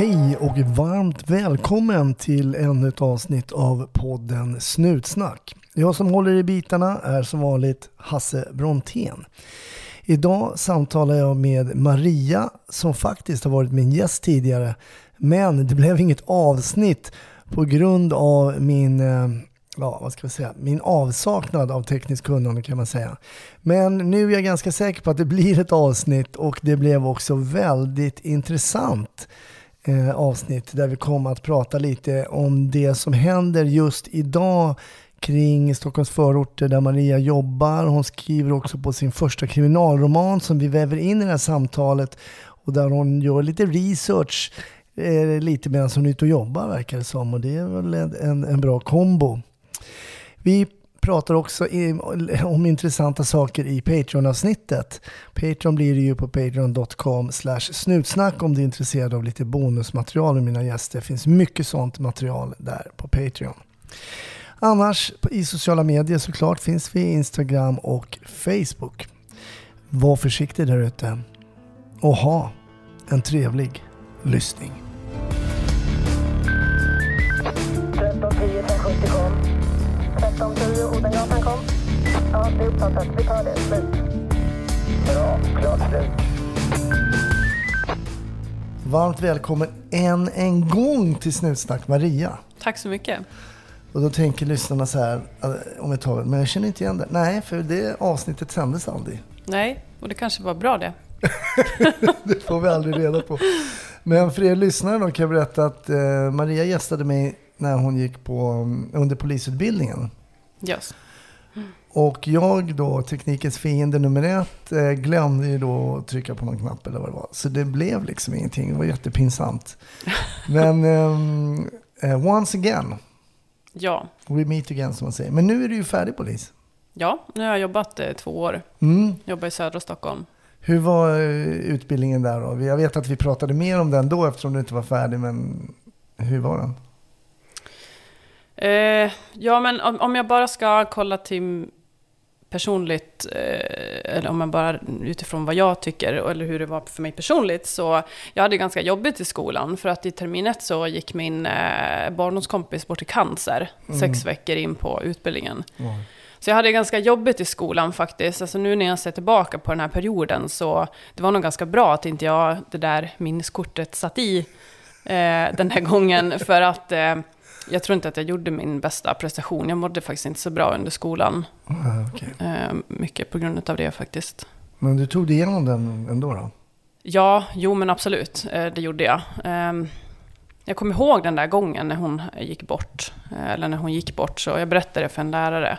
Hej och varmt välkommen till ännu ett avsnitt av podden Snutsnack. Jag som håller i bitarna är som vanligt Hasse Brontén. Idag samtalar jag med Maria som faktiskt har varit min gäst tidigare. Men det blev inget avsnitt på grund av min, eh, ja, vad ska vi säga, min avsaknad av tekniskt kunnande kan man säga. Men nu är jag ganska säker på att det blir ett avsnitt och det blev också väldigt intressant eh, avsnitt där vi kommer att prata lite om det som händer just idag kring Stockholms förorter där Maria jobbar. Hon skriver också på sin första kriminalroman som vi väver in i det här samtalet och där hon gör lite research eh, lite medan hon är ute och jobbar verkar det som och det är väl en, en bra kombo. Vi pratar också i, om intressanta saker i Patreon-avsnittet. Patreon blir det ju på patreon.com snutsnack om du är intresserad av lite bonusmaterial med mina gäster. Det finns mycket sånt material där på Patreon. Annars i sociala medier såklart finns vi Instagram och Facebook. Var försiktig där ute och ha en trevlig lyssning. 1310 Odengatan kom. Ja, det är uppfattat. Vi tar det. Slut. Bra. Klart slut. Varmt välkommen än en gång till Snutsnack Maria. Tack så mycket. Och då tänker lyssnarna så här, eh, om ett tag, men jag känner inte igen det. Nej, för det avsnittet sändes aldrig. Nej, och det kanske var bra det. Det får vi aldrig reda på. Men för er lyssnare då kan jag berätta att eh, Maria gästade mig när hon gick på, mm, under polisutbildningen. Yes. Och jag då, teknikens fiende nummer ett, eh, glömde ju då att trycka på någon knapp eller vad det var. Så det blev liksom ingenting, det var jättepinsamt. Men eh, once again, Ja. we meet again som man säger. Men nu är du ju färdig polis. ja, nu har jag jobbat eh, två år. Mm. Jobbar i södra Stockholm. Hur var eh, utbildningen där då? Jag vet att vi pratade mer om den då eftersom du inte var färdig, men hur var den? Eh, ja, men om, om jag bara ska kolla till personligt, eh, eller om jag bara utifrån vad jag tycker, eller hur det var för mig personligt, så jag hade ganska jobbigt i skolan, för att i termin ett så gick min eh, barndomskompis bort i cancer, sex veckor in på utbildningen. Så jag hade ganska jobbigt i skolan faktiskt. Alltså nu när jag ser tillbaka på den här perioden så det var nog ganska bra att inte jag det där minneskortet satt i eh, den här gången. För att eh, jag tror inte att jag gjorde min bästa prestation. Jag mådde faktiskt inte så bra under skolan. Ah, okej. Eh, mycket på grund av det faktiskt. Men du tog dig igenom den ändå då? Ja, jo men absolut, eh, det gjorde jag. Jag kommer ihåg den där gången när hon gick bort, eh, eller när hon gick bort, så jag berättade för en lärare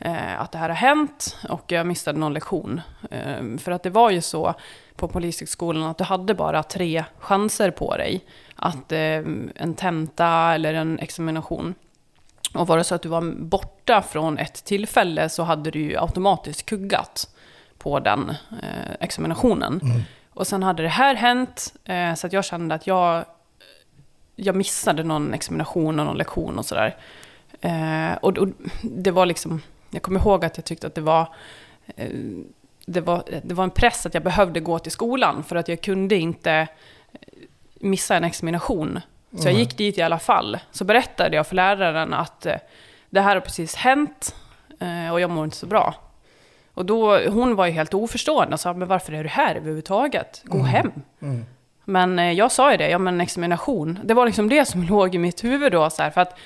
eh, att det här har hänt och jag missade någon lektion. Eh, För att det var ju så på Polishögskolan att du hade bara tre chanser på dig att en tenta eller en examination. Och var det så att du var borta från ett tillfälle så hade du ju automatiskt kuggat på den examinationen. Och sen hade det här hänt, så att jag kände att jag, jag missade någon examination och någon lektion och sådär. Eh, och, och det var liksom, jag kommer ihåg att jag tyckte att det var, eh, det var, det var en press att jag behövde gå till skolan för att jag kunde inte missa en examination. Så jag gick dit i alla fall. Så berättade jag för läraren att eh, det här har precis hänt eh, och jag mår inte så bra. Och då, hon var ju helt oförstående och sa, men varför är du här överhuvudtaget? Gå hem. Men eh, jag sa ju det, ja men examination. Det var liksom det som låg i mitt huvud då, så här, för att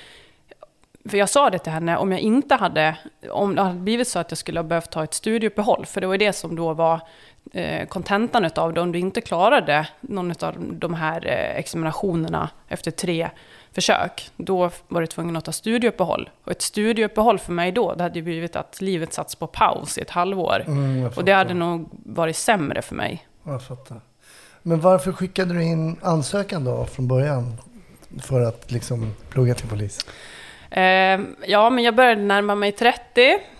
för jag sa det till henne, om jag inte hade, om det hade blivit så att jag skulle ha behövt ta ett studieuppehåll, för det var ju det som då var eh, kontentan utav det, om du inte klarade någon av de här eh, examinationerna efter tre försök, då var du tvungen att ta studieuppehåll. Och ett studieuppehåll för mig då, det hade ju blivit att livet satts på paus i ett halvår. Mm, och det hade nog varit sämre för mig. Jag fattar. Men varför skickade du in ansökan då från början? För att liksom plugga till polis? Eh, ja, men jag började närma mig 30.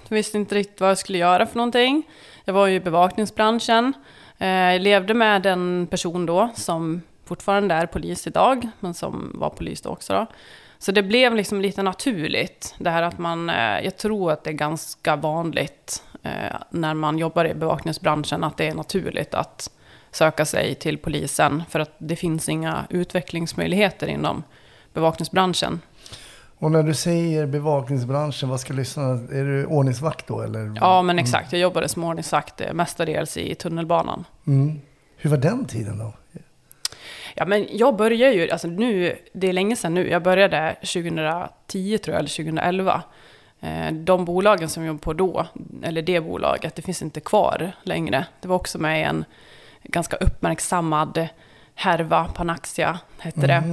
Jag visste inte riktigt vad jag skulle göra för någonting. Jag var ju i bevakningsbranschen. Eh, jag levde med en person då som fortfarande är polis idag, men som var polis då också. Då. Så det blev liksom lite naturligt. Det här att man, eh, jag tror att det är ganska vanligt eh, när man jobbar i bevakningsbranschen att det är naturligt att söka sig till polisen för att det finns inga utvecklingsmöjligheter inom bevakningsbranschen. Och när du säger bevakningsbranschen, vad ska lyssnarna... Är du ordningsvakt då eller? Ja, men exakt. Jag jobbade som ordningsvakt eh, mestadels i tunnelbanan. Mm. Hur var den tiden då? Ja, men jag började ju, alltså nu, det är länge sedan nu, jag började 2010 tror jag, eller 2011. Eh, De bolagen som jag jobbade på då, eller det bolaget, det finns inte kvar längre. Det var också med i en ganska uppmärksammad härva, Panaxia hette det.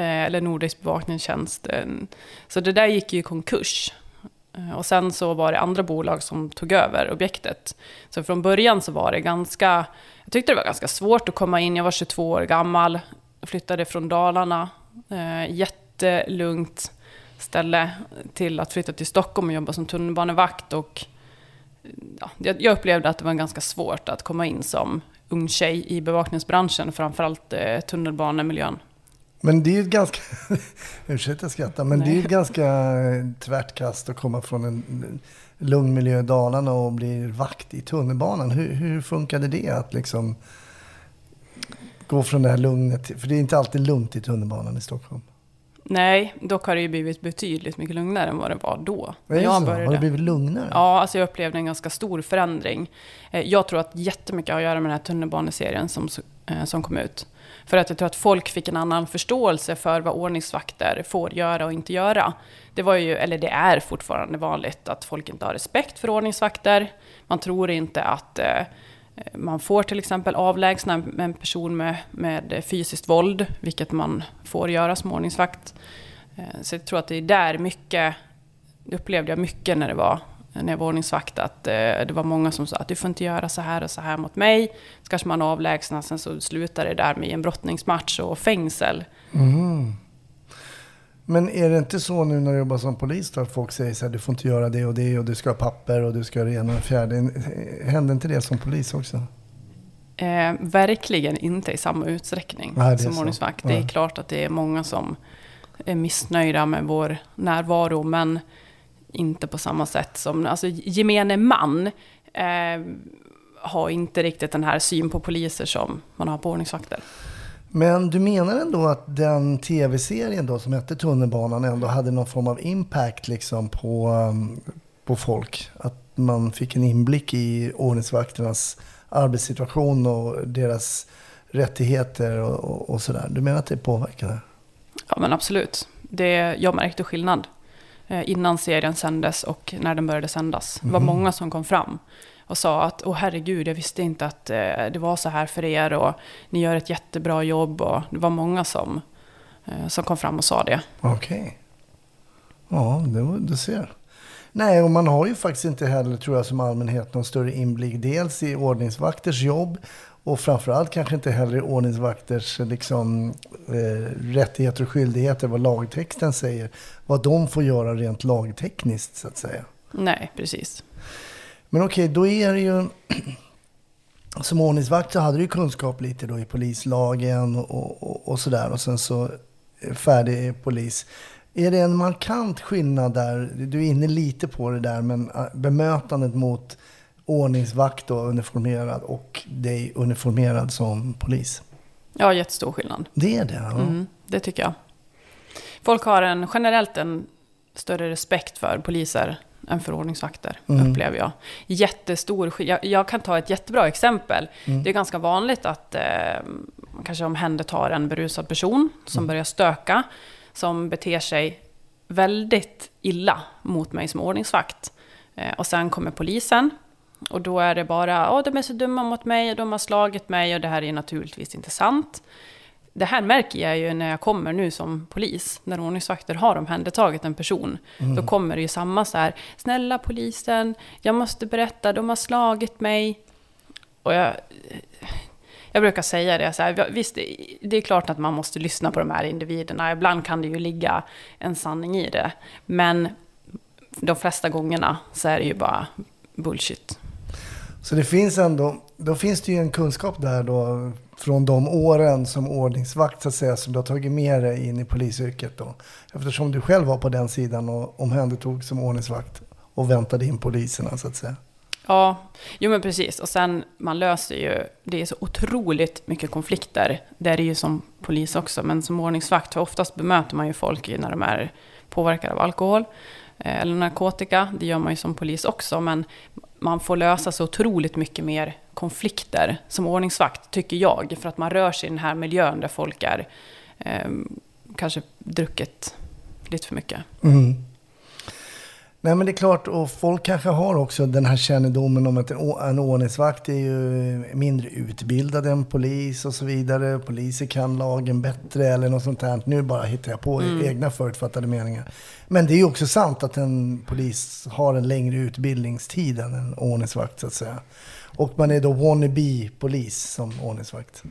Eh, Eller Nordisk bevakningstjänst. Eh, Så det där gick ju i konkurs. Eh, Och sen så var det andra bolag som tog över objektet. Så från början så var det ganska, jag tyckte det var ganska svårt att komma in. Jag var 22 år gammal, flyttade från Dalarna. Eh, jättelugnt ställe till att flytta till Stockholm och jobba som tunnelbanevakt. Och ja, jag upplevde att det var ganska svårt att komma in som ung tjej i bevakningsbranschen, framförallt eh, tunnelbanemiljön. Men det är ju ett ganska... Ursäkta jag skrattar, men det är ju Nej. ett ganska eh, tvärt kast att komma från en lugn miljö i Dalarna och bli vakt i tunnelbanan. Hur, hur funkade det att liksom gå från det här lugnet. För det är inte alltid lugnt i tunnelbanan i Stockholm. Nej, dock har det ju blivit betydligt mycket lugnare än vad det var då. Är det jag så? började. Har det blivit lugnare? Ja, alltså jag upplevde en ganska stor förändring. Eh, Jag tror att jättemycket har att göra med den här tunnelbaneserien som, eh, som kom ut. För att jag tror att folk fick en annan förståelse för vad ordningsvakter får göra och inte göra. Det var ju, eller det är fortfarande vanligt att folk inte har respekt för ordningsvakter. Man tror inte att eh, man får till exempel avlägsna en person med, med fysiskt våld, vilket man får göra som ordningsvakt. Eh, så jag tror att det är där mycket, det upplevde jag mycket när det var när jag var ordningsvakt, att eh, det var många som sa att du får inte göra så här och så här mot mig. Så kanske man avlägsnar, sen så slutar det där med en brottningsmatch och fängsel. Mm. Men är det inte så nu när du jobbar som polis då, att folk säger så här, du får inte göra det och det och du ska ha papper och du ska ha det ena och det fjärde. Händer inte det som polis också? Eh, verkligen inte i samma utsträckning Nej, som ordningsvakt. Det är Nej. klart att det är många som är missnöjda med vår närvaro, men inte på samma sätt som... Alltså gemene man eh, har inte riktigt den här syn på poliser som man har på ordningsvakter. Men du menar ändå att den tv-serien då som hette Tunnelbanan ändå hade någon form av impact liksom på, um, på folk? Att man fick en inblick i ordningsvakternas arbetssituation och deras rättigheter och, och, och sådär. Du menar att det påverkade? Ja, men absolut. Det, jag märkte skillnad eh, innan serien sändes och när den började sändas. Det var många som kom fram och sa att åh herregud, jag visste inte att eh, det var så här för er och ni gör ett jättebra jobb. Och det var många som, eh, som kom fram och sa det. Okej. Ja, det du ser. Nej, och man har ju faktiskt inte heller, tror jag, som allmänhet någon större inblick. Dels i ordningsvakters jobb och framförallt kanske inte heller i ordningsvakters liksom, eh, rättigheter och skyldigheter, vad lagtexten säger. Vad de får göra rent lagtekniskt, så att säga. Nej, precis. Men okej, då är det ju... Som ordningsvakt så hade du ju kunskap lite då i polislagen och, och, och sådär. Och sen så eh, färdig polis. Är det en markant skillnad där? Du är inne lite på det där, men eh, bemötandet mot ordningsvakt och uniformerad och dig uniformerad som polis. Ja, jättestor skillnad. Det är det? Ja. Mm, det tycker jag. Folk har en, generellt en större respekt för poliser än för ordningsvakter, upplever jag. Jättestor jag, jag kan ta ett jättebra exempel. Det är ganska vanligt att eh, man kanske omhändertar en berusad person som börjar stöka, som beter sig väldigt illa mot mig som ordningsvakt. Eh, och sen kommer polisen. Och då är det bara, åh de är så dumma mot mig, de har slagit mig och det här är naturligtvis inte sant. Det här märker jag ju när jag kommer nu som polis, när ordningsvakter har omhändertagit en person. Då kommer det ju samma så här, snälla polisen, jag måste berätta, de har slagit mig. Och jag, Jag brukar säga det så här, visst, det är klart att man måste lyssna på de här individerna. Ibland kan det ju ligga en sanning i det. Men de flesta gångerna så är det ju bara bullshit. Så det finns ändå, då finns det ju en kunskap där då från de åren som ordningsvakt så att säga som du har tagit med dig in i polisyrket då. Eftersom du själv var på den sidan och omhändertog som ordningsvakt och väntade in poliserna så att säga. Ja, jo men precis. Och sen, man löser ju, det är så otroligt mycket konflikter. Det är det ju som polis också, men som ordningsvakt, för oftast bemöter man ju folk när de är påverkade av alkohol Eh, eller narkotika. Det gör man ju som polis också, men man får lösa så otroligt mycket mer konflikter som ordningsvakt, tycker jag. För att man rör sig i den här miljön där folk är eh, kanske druckit lite för mycket. Mm. Nej men det är klart, och folk kanske har också den här kännedomen om att en ordningsvakt är ju mindre utbildad än polis och så vidare. Poliser kan lagen bättre eller något sånt här. Nu bara hittar jag på egna förutfattade meningar. Men det är ju också sant att en polis har en längre utbildningstid än en ordningsvakt så att säga. Och man är då wannabe-polis som ordningsvakt.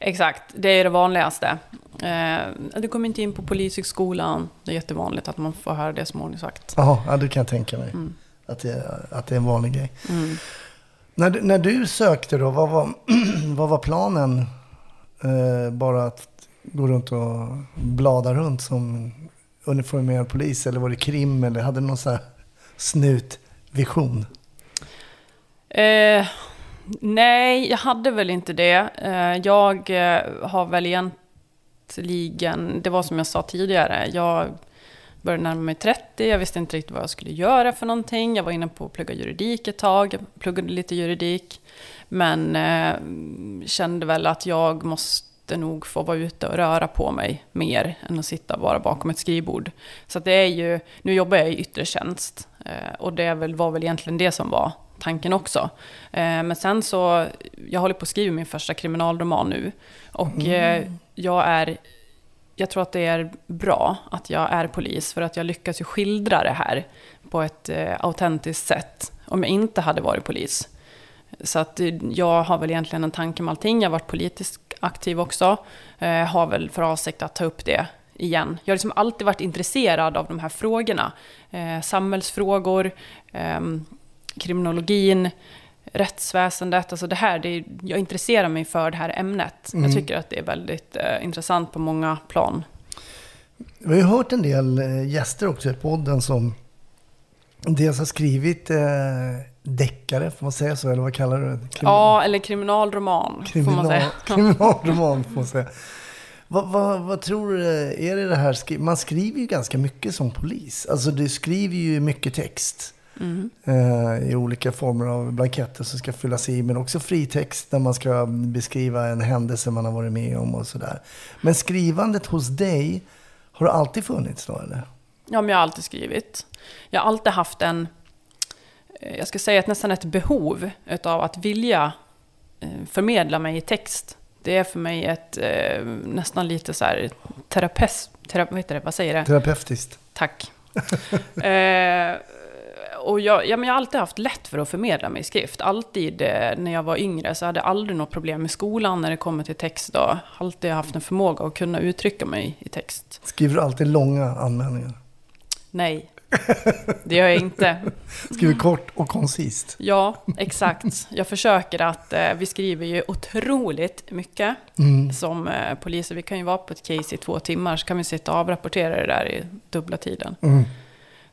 Exakt, det är det vanligaste. Eh, du kommer inte in på Polishögskolan. Det är jättevanligt att man får höra det som ordningsvakt. Jaha, ja, det kan tänka mig. Att, det, att det är en vanlig grej. När, du- när du sökte då, vad var, vad var planen? Eh, bara att gå runt och blada runt som uniformerad polis? Eller var det krim? Eller hade du någon sån här snutvision? Eh, nej, jag hade väl inte det. Eh, jag eh, har väl egentligen, det var som jag sa tidigare, jag började närma mig 30, jag visste inte riktigt vad jag skulle göra för någonting. Jag var inne på att plugga juridik ett tag, jag pluggade lite juridik. Men eh, kände väl att jag måste nog få vara ute och röra på mig mer än att sitta bara bakom ett skrivbord. Så att det är ju, nu jobbar jag i yttre tjänst eh, och det väl, var väl egentligen det som var tanken också. Eh, men sen så, jag håller på att skriva min första kriminalroman nu. Och eh, jag är, jag tror att det är bra att jag är polis för att jag lyckas ju skildra det här på ett eh, autentiskt sätt. Om jag inte hade varit polis. Så att jag har väl egentligen en tanke med allting. Jag har varit politiskt aktiv också. Har väl för avsikt att ta upp det igen. Jag har liksom alltid varit intresserad av de här frågorna. Samhällsfrågor, ehm, kriminologin, rättsväsendet. Alltså det här, det är, jag intresserar mig för det här ämnet. Jag tycker att det är väldigt eh, intressant på många plan. Vi har ju hört en del eh, gäster också i podden som dels har skrivit eh, deckare, får man säga så? Eller vad kallar du det? Krim- Ja, eller kriminalroman, får man säga. Kriminalroman, får man säga. Vad, vad, vad tror du, är det det här, man skriver ju ganska mycket som polis. Alltså du skriver ju mycket text. Eh, I olika former av blanketter som ska fyllas i. Men också fritext när man ska beskriva en händelse man har varit med om och sådär. Men skrivandet hos dig, har det alltid funnits då eller? Ja, men jag har alltid skrivit. Jag har alltid haft en, eh, jag ska säga att nästan ett behov utav att vilja eh, förmedla mig i text. Det är för mig ett nästan lite så här terapeut, tera, vad heter det, vad säger det? Terapeutiskt. Tack. eh, och jag, ja, men jag har alltid haft lätt för att förmedla mig i skrift. Alltid eh, när jag var yngre så hade jag aldrig något problem i skolan när det kommer till text. Då. Alltid haft en förmåga att kunna uttrycka mig i text. Skriver du alltid långa anmälningar? Nej, det gör jag inte. Skriver kort och koncist. Ja, exakt. Jag försöker att, eh, vi skriver ju otroligt mycket som eh, poliser. Vi kan ju vara på ett case i två timmar, så kan vi sitta och avrapportera det där i dubbla tiden.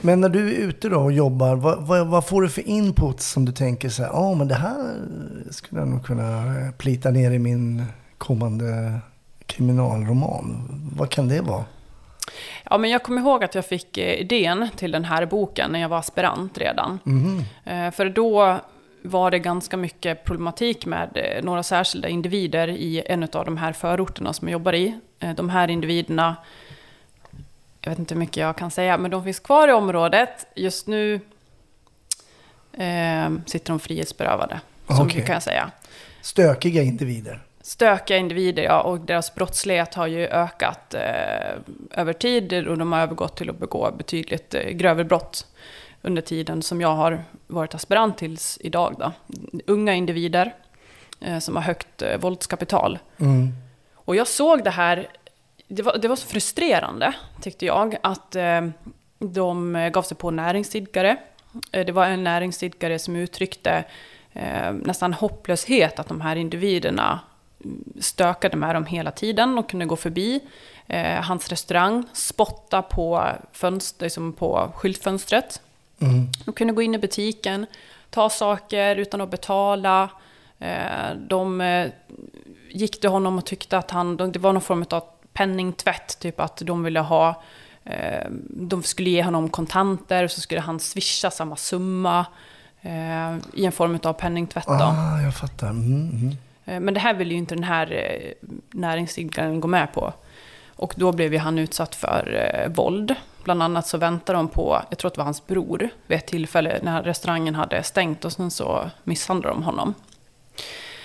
Men när du är ute då och jobbar, vad, vad, vad får du för input som du tänker så här, ja men det här skulle jag nog kunna plita ner i min kommande kriminalroman. Vad kan det vara? Ja, men jag kommer ihåg att jag fick eh, idén till den här boken när jag var aspirant redan. Eh, För då var det ganska mycket problematik med eh, några särskilda individer i en av de här förorterna som jag jobbar i. Eh, De här individerna, jag vet inte hur mycket jag kan säga, men de finns kvar i området. Just nu eh, sitter de frihetsberövade, så mycket kan jag säga. Stökiga individer. Stökiga individer, ja, och deras brottslighet har ju ökat eh, över tid och de har övergått till att begå betydligt eh, grövre brott under tiden som jag har varit aspirant tills idag. Då. Unga individer eh, som har högt eh, våldskapital. Mm. Och jag såg det här, det var, det var så frustrerande tyckte jag, att eh, de gav sig på näringsidkare. Eh, det var en näringsidkare som uttryckte eh, nästan hopplöshet att de här individerna mm, stökade med dem hela tiden och kunde gå förbi eh, hans restaurang, spotta på, fönster, liksom på skyltfönstret. Mm. De kunde gå in i butiken, ta saker utan att betala. Eh, De eh, gick till honom och tyckte att han, det var någon form av penningtvätt, typ att de ville ha, eh, de skulle ge honom kontanter och så skulle han swisha samma summa eh, i en form av penningtvätt. Då. Ah, jag fattar. Mm, mm. Eh, Men det här vill ju inte den här näringsidkaren gå med på. Och då blev ju han utsatt för våld. Bland annat så väntade de på, jag tror att det var hans bror, vid ett tillfälle när restaurangen hade stängt och sen så misshandlade de honom.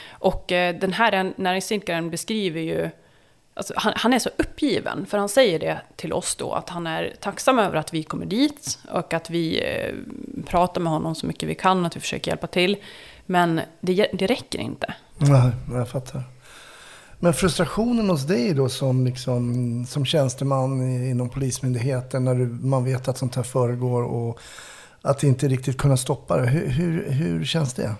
Och den här näringsidkaren beskriver ju, alltså, han, han är så uppgiven, för han säger det till oss då, att han är tacksam över att vi kommer dit och att vi eh, pratar med honom så mycket vi kan, att vi försöker hjälpa till. Men det, det räcker inte. Nej, jag fattar. Men frustrationen hos dig då som, liksom, som tjänsteman inom Polismyndigheten när du, man vet att sånt här föregår och att inte riktigt kunna stoppa det. Hur, hur, hur känns det?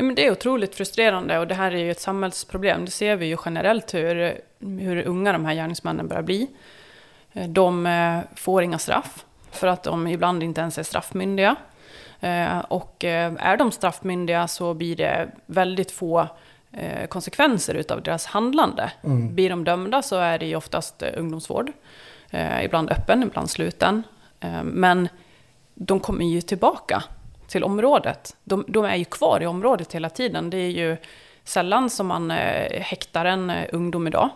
Nej, men det är otroligt frustrerande och det här är ju ett samhällsproblem. Det ser vi ju generellt hur, hur unga de här gärningsmännen börjar bli. Eh, De eh, får inga straff för att de ibland inte ens är straffmyndiga. Eh, Och är de straffmyndiga så blir det väldigt få konsekvenser utav deras handlande. Mm. Blir de dömda så är det ju oftast ungdomsvård. Ibland öppen, ibland sluten. Men de kommer ju tillbaka till området. De, de är ju kvar i området hela tiden. Det är ju sällan som man eh, häktar en eh, ungdom idag.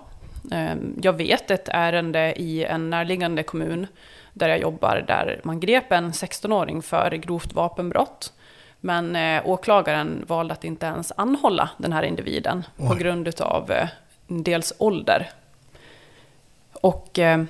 Eh, jag vet ett ärende i en närliggande kommun där jag jobbar där man grep en 16-åring för grovt vapenbrott. Men eh, åklagaren valde att inte ens anhålla den här individen på Oj. grund av eh, dels ålder. Och eh,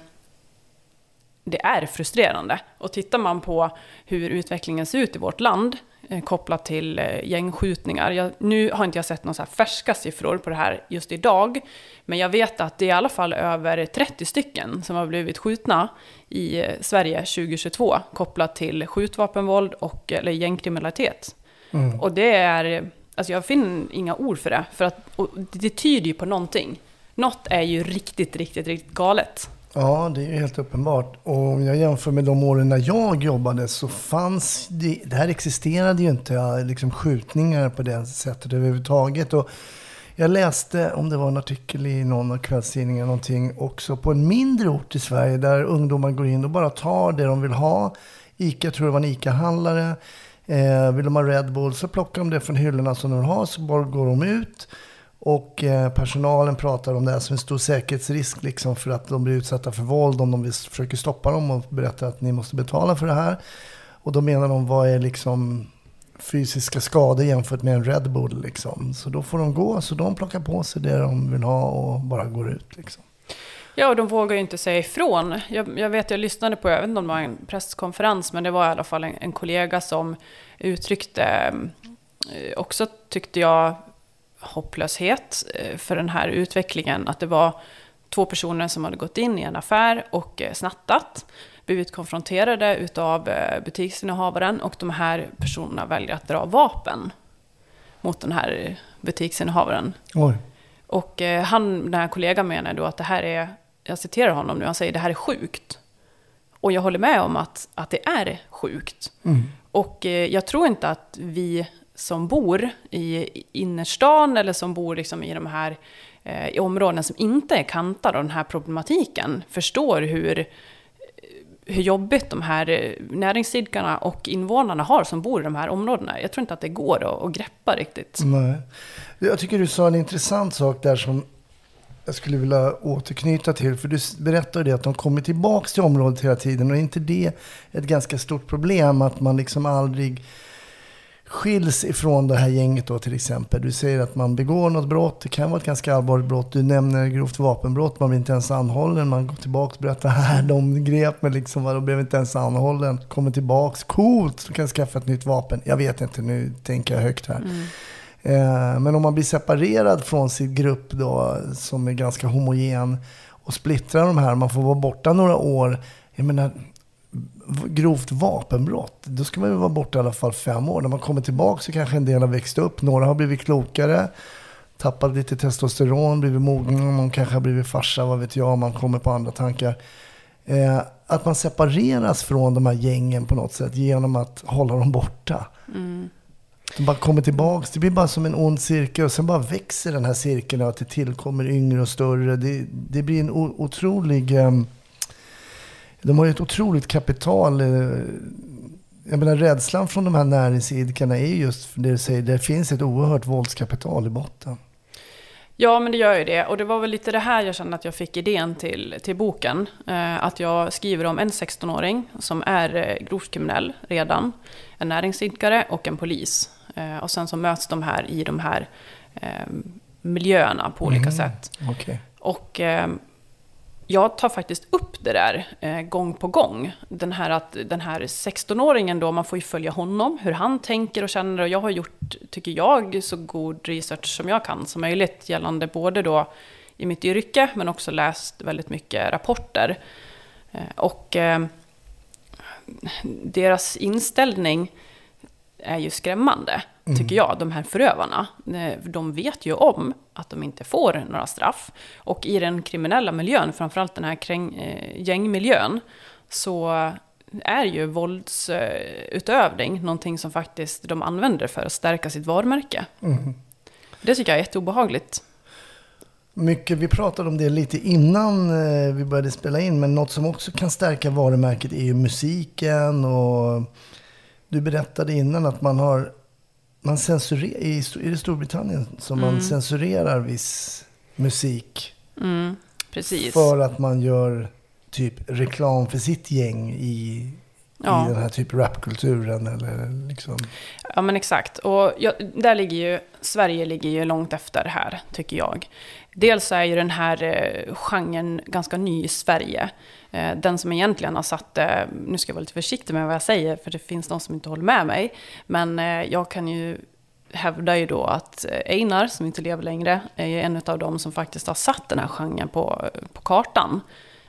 det är frustrerande. Och tittar man på hur utvecklingen ser ut i vårt land eh, kopplat till eh, gängskjutningar. Jag, nu har inte jag sett några färska siffror på det här just idag. Men jag vet att det är i alla fall över 30 stycken som har blivit skjutna i eh, Sverige 2022 kopplat till skjutvapenvåld och eller gängkriminalitet. Mm. Och det är, alltså jag finner inga ord för det. För att, det tyder ju på någonting. Något är ju riktigt, riktigt, riktigt galet. Ja, det är ju helt uppenbart. Och om jag jämför med de åren när jag jobbade så fanns det, det här existerade ju inte, liksom skjutningar på det sättet överhuvudtaget. Och jag läste, om det var en artikel i någon av kvällstidningarna någonting, också på en mindre ort i Sverige där ungdomar går in och bara tar det de vill ha. Ica, tror det var en Ica-handlare. Eh, vill de ha Red Bull så plockar de det från hyllorna som de vill ha, så bara går de ut. Och eh, personalen pratar om det här som en stor säkerhetsrisk liksom för att de blir utsatta för våld om de försöker stoppa dem och berättar att ni måste betala för det här. Och då menar de vad är liksom fysiska skador jämfört med en Red Bull liksom. Så då får de gå, så de plockar på sig det de vill ha och bara går ut liksom. Ja, och de vågar ju inte säga ifrån. Jag, jag vet, jag lyssnade på, jag vet inte om det var en presskonferens, men det var i alla fall en, en kollega som uttryckte eh, också, tyckte jag, hopplöshet eh, för den här utvecklingen. Att det var två personer som hade gått in i en affär och eh, snattat, blivit konfronterade utav eh, butiksinnehavaren och de här personerna väljer att dra vapen mot den här butiksinnehavaren. Oj. Och han, den här kollegan menar då att det här är, jag citerar honom nu, han säger det här är sjukt. Och jag håller med om att, att det är sjukt. Mm. Och jag tror inte att vi som bor i innerstan eller som bor liksom i de här eh, i områden som inte är kantade av den här problematiken förstår hur, eh, hur jobbigt de här eh, näringsidkarna och invånarna har som bor i de här områdena. Jag tror inte att det går att, att greppa riktigt. Nej. Jag tycker du sa en intressant sak där som jag skulle vilja återknyta till. För du berättade det att de kommer tillbaka till området hela tiden. Och är inte det ett ganska stort problem? Att man liksom aldrig skiljs ifrån det här gänget då till exempel. Du säger att man begår något brott, det kan vara ett ganska allvarligt brott. Du nämner grovt vapenbrott, man blir inte ens anhållen. Man går tillbaka och berättar här, de grep mig liksom, de blev inte ens anhållen. Kommer tillbaka, coolt, du kan skaffa ett nytt vapen. Jag vet inte, nu tänker jag högt här. Mm. Eh, Men om man blir separerad från sin grupp då, som är ganska homogen och splittrar de här, man får vara borta några år. Jag menar, grovt vapenbrott, då ska man ju vara borta i alla fall fem år. När man kommer tillbaka så kanske en del har växt upp, några har blivit klokare, tappat lite testosteron, blivit mogna, någon kanske har blivit farsa, vad vet jag, man kommer på andra tankar. Eh, att man separeras från de här gängen på något sätt genom att hålla dem borta. Mm. De bara kommer tillbaka. Det blir bara som en ond cirkel. Och sen bara växer den här cirkeln och att det tillkommer yngre och större. Det, det blir en otrolig... ehm, de har ju ett otroligt kapital. eh, Jag menar rädslan från de här näringsidkarna är just det du säger. Det finns ett oerhört våldskapital i botten. Ja, men det gör ju det. Och det var väl lite det här jag kände att jag fick idén till, till boken. Eh, att jag skriver om en 16-åring som är eh, grovt kriminell redan. En näringsidkare och en polis. Och sen så möts de här i de här miljöerna på olika Mm, sätt. okej. Och jag tar faktiskt upp det där eh, gång på gång. Den här, att, den här 16-åringen då, man får ju följa honom, hur han tänker och känner. Och jag har gjort, tycker jag, så god research som jag kan som möjligt gällande både då i mitt yrke, men också läst väldigt mycket rapporter. Eh, och eh, deras inställning är ju skrämmande, Mm. tycker jag, de här förövarna. Eh, De vet ju om att de inte får några straff. Och i den kriminella miljön, framförallt den här kräng, eh, gängmiljön, så är ju våldsutövning någonting som faktiskt de använder för att stärka sitt varumärke. Mm. Det tycker jag är jätteobehagligt. Mycket, vi pratade om det lite innan eh, vi började spela in, men något som också kan stärka varumärket är ju musiken. Och du berättade innan att man har, man censurerar, i, är det Storbritannien som Mm. man censurerar viss musik? Mm, precis. För att man gör typ reklam för sitt gäng i, Ja. i den här typ rapkulturen eller liksom. Ja men exakt. Och jag, där ligger ju, Sverige ligger ju långt efter här, tycker jag. Dels är ju den här eh, genren ganska ny i Sverige. Eh, den som egentligen har satt, eh, nu ska jag vara lite försiktig med vad jag säger, för det finns de som inte håller med mig. Men eh, jag kan ju hävda ju då att eh, Einar, som inte lever längre, är en av dem som faktiskt har satt den här genren på, på kartan.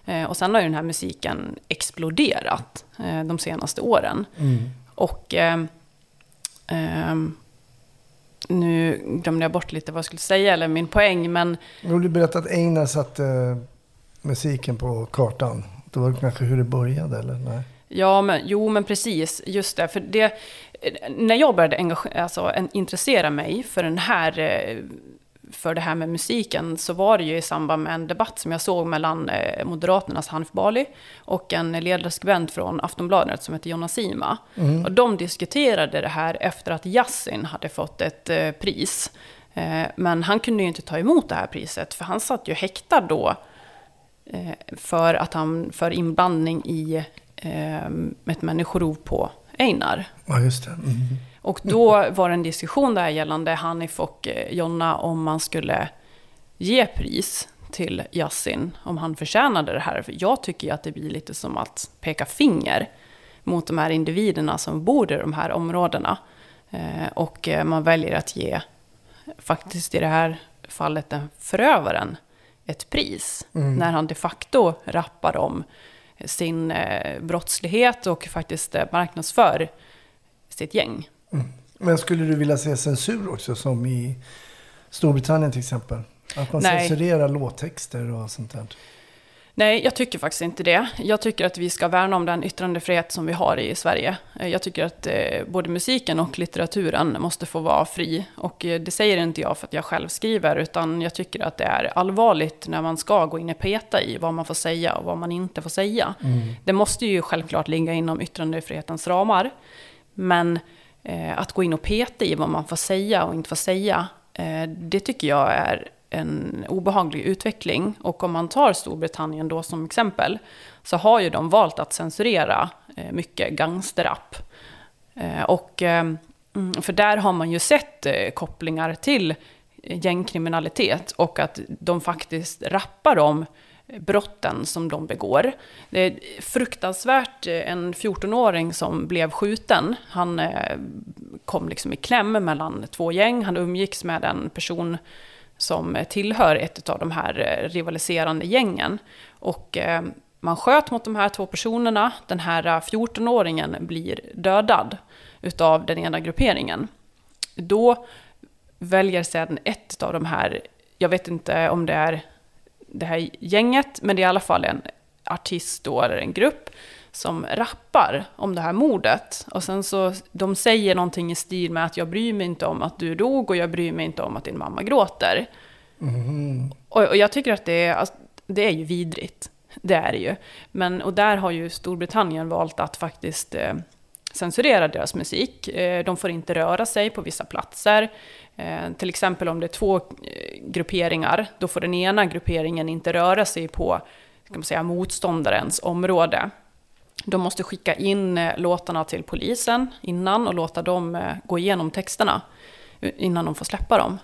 Eh, och sen har ju den här musiken exploderat eh, de senaste åren. Mm. Och ehm, ehm, nu glömde jag bort lite vad jag skulle säga, eller min poäng, men Jo, Du berättade att Einar satte eh, musiken på kartan. Det var kanske hur det började eller? Nej. Ja, men, jo, men precis. Just det. För det när jag började engage- alltså, intressera mig för, den här, eh, för det här med musiken så var det ju i samband med en debatt som jag såg mellan eh, Moderaternas Hanif Bali och en ledarskribent från Aftonbladet som heter Jonna Sima. Mm. Och de diskuterade det här efter att Yasin hade fått ett eh, pris. Eh, men han kunde ju inte ta emot det här priset för han satt ju häktad då för att han för inblandning i ett människorov på Einar. Ja, just det. Mm. Och då var det en diskussion där gällande Hanif och eh, Jonna om man skulle ge pris till Yasin om han förtjänade det här. För jag tycker ju att det blir lite som att peka finger mot de här individerna som bor i de här områdena. Eh, och eh, man väljer att ge, faktiskt i det här fallet, den förövaren ett pris. Mm. När han de facto rappar om sin brottslighet och faktiskt marknadsför sitt gäng. Men skulle du vilja se censur också som i Storbritannien till exempel? Att man Nej. censurerar låttexter och sånt där. Nej, jag tycker faktiskt inte det. Jag tycker att vi ska värna om den yttrandefrihet som vi har i Sverige. Eh, Jag tycker att eh, både musiken och litteraturen måste få vara fri. Och eh, det säger inte jag för att jag själv skriver, utan jag tycker att det är allvarligt när man ska gå in och peta i vad man får säga och vad man inte får säga. Mm. Det måste ju självklart ligga inom yttrandefrihetens ramar. Men Eh, att gå in och peta i vad man får säga och inte får säga, eh, det tycker jag är en obehaglig utveckling. Och om man tar Storbritannien då som exempel, så har ju de valt att censurera eh, mycket gangsterrap. Eh, och, eh, mm, för där har man ju sett eh, kopplingar till eh, gängkriminalitet och att de faktiskt rappar om brotten som de begår. Det är fruktansvärt, eh, en 14-åring som blev skjuten, han eh, kom liksom i kläm mellan två gäng, han umgicks med en person som tillhör ett av de här eh, rivaliserande gängen. Och man sköt mot de här två personerna, den här 14-åringen blir dödad utav den ena grupperingen. Då väljer sedan ett av de här, jag vet inte om det är det här gänget, men det är i alla fall en artist då, eller en grupp, som rappar om det här mordet. Och sen så, de säger någonting i stil med att jag bryr mig inte om att du dog och jag bryr mig inte om att din mamma gråter. Mhm. Och, och jag tycker att det är, alltså, det är ju vidrigt. Det är det ju. Men, och där har ju Storbritannien valt att faktiskt eh, censurera deras musik. Eh, de får inte röra sig på vissa platser. Eh, till exempel om det är två eh, grupperingar, då får den ena grupperingen inte röra sig på ska man säga, motståndarens område. De måste skicka in låtarna till polisen innan och låta dem gå igenom texterna innan de får släppa dem.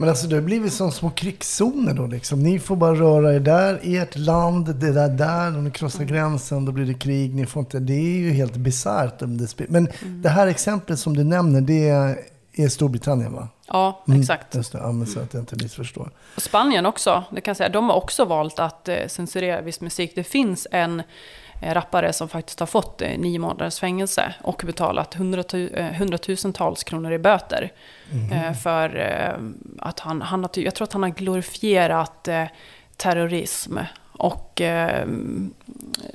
Men alltså det har blivit som små krigszoner då liksom. Ni får bara röra er där, ert land, det där där. Om ni krossar gränsen då blir det krig. Ni får inte, det är ju helt bisarrt. om det spe- Men det här exemplet som du nämner, det är Storbritannien va? Ja, Mm, exakt. Just det, ja, men så att jag inte missförstår. Och Spanien också, det kan jag säga, de har också valt att eh, censurera viss musik. Det finns en rappare som faktiskt har fått eh, nio månaders fängelse och betalat eh, hundratusentals kronor i böter. Eh, för eh, att han, han har, jag tror att han har glorifierat eh, terrorism. Och eh,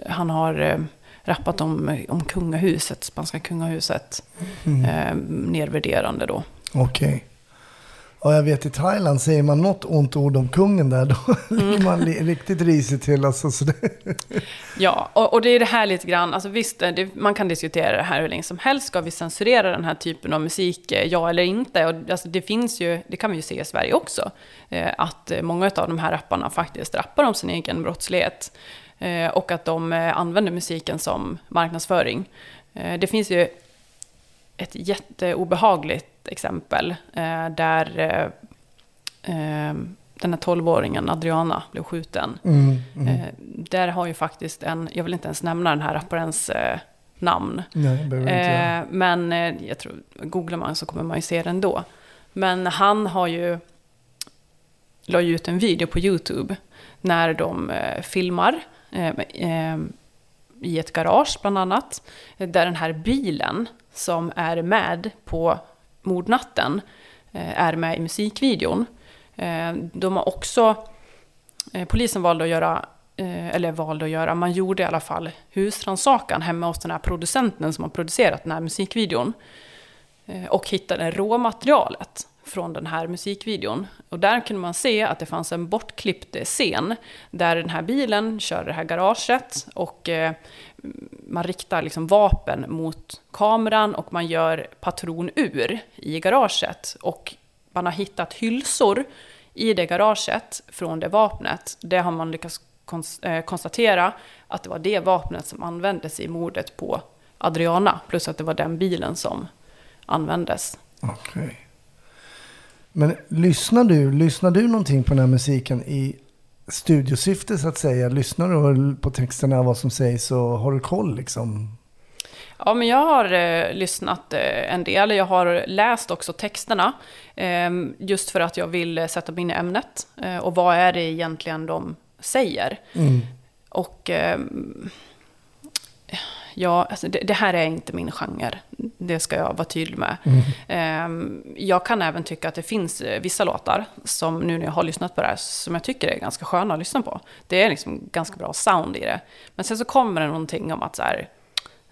han har eh, rappat om, om kungahuset, spanska kungahuset. Mm. Eh, nedvärderande då. Okej. Ja, jag vet i Thailand säger man något ont ord om kungen där, då ligger man riktigt risigt till. Alltså, så. Ja, och, och det är det här lite grann, alltså visst, det, man kan diskutera det här hur länge som helst. Ska vi censurera den här typen av musik, eh, ja eller inte? Och alltså, det finns ju, det kan vi ju se i Sverige också, eh, att eh, många av de här rapparna faktiskt rappar om sin egen brottslighet. Eh, och att de eh, använder musiken som marknadsföring. Eh, det finns ju ett jätteobehagligt exempel eh, där eh, eh, den här 12-åringen Adriana blev skjuten. Mm, mm. Där har ju faktiskt en, jag vill inte ens nämna den här rapparens namn. Nej. Eh, men jag tror, googlar man så kommer man ju se den då. Men han har ju, la ju ut en video på YouTube när de filmar i ett garage bland annat. Där den här bilen som är med på mordnatten eh, är med i musikvideon. Eh, de har också, eh, polisen valde att göra, eller valde att göra, man gjorde i alla fall husrannsakan hemma hos den här producenten som har producerat den här musikvideon. Och hittade råmaterialet från den här musikvideon. Och där kunde man se att det fanns en bortklippt scen där den här bilen kör det här garaget och man riktar liksom vapen mot kameran och man gör patronur i garaget. Och man har hittat hylsor i det garaget från det vapnet. Det har man lyckats eh, konstatera att det var det vapnet som användes i mordet på Adriana. Plus att det var den bilen som användes. Okej. Men lyssnar du, lyssnar du någonting på den här musiken i studiosyfte så att säga? Lyssnar du på texterna, vad som sägs och har du koll liksom? Ja, men jag har eh, lyssnat eh, en del. Jag har läst också texterna. Eh, just för att jag vill sätta mig in i ämnet. Eh, och vad är det egentligen de säger? Mm. Och ehm, ja, alltså det, det här är inte min genre. Det ska jag vara tydlig med. Mm. Ehm, jag kan även tycka att det finns eh, vissa låtar, som nu när jag har lyssnat på det här, som jag tycker är ganska sköna att lyssna på. Det är liksom ganska bra sound i det. Men sen så kommer det någonting om att så här,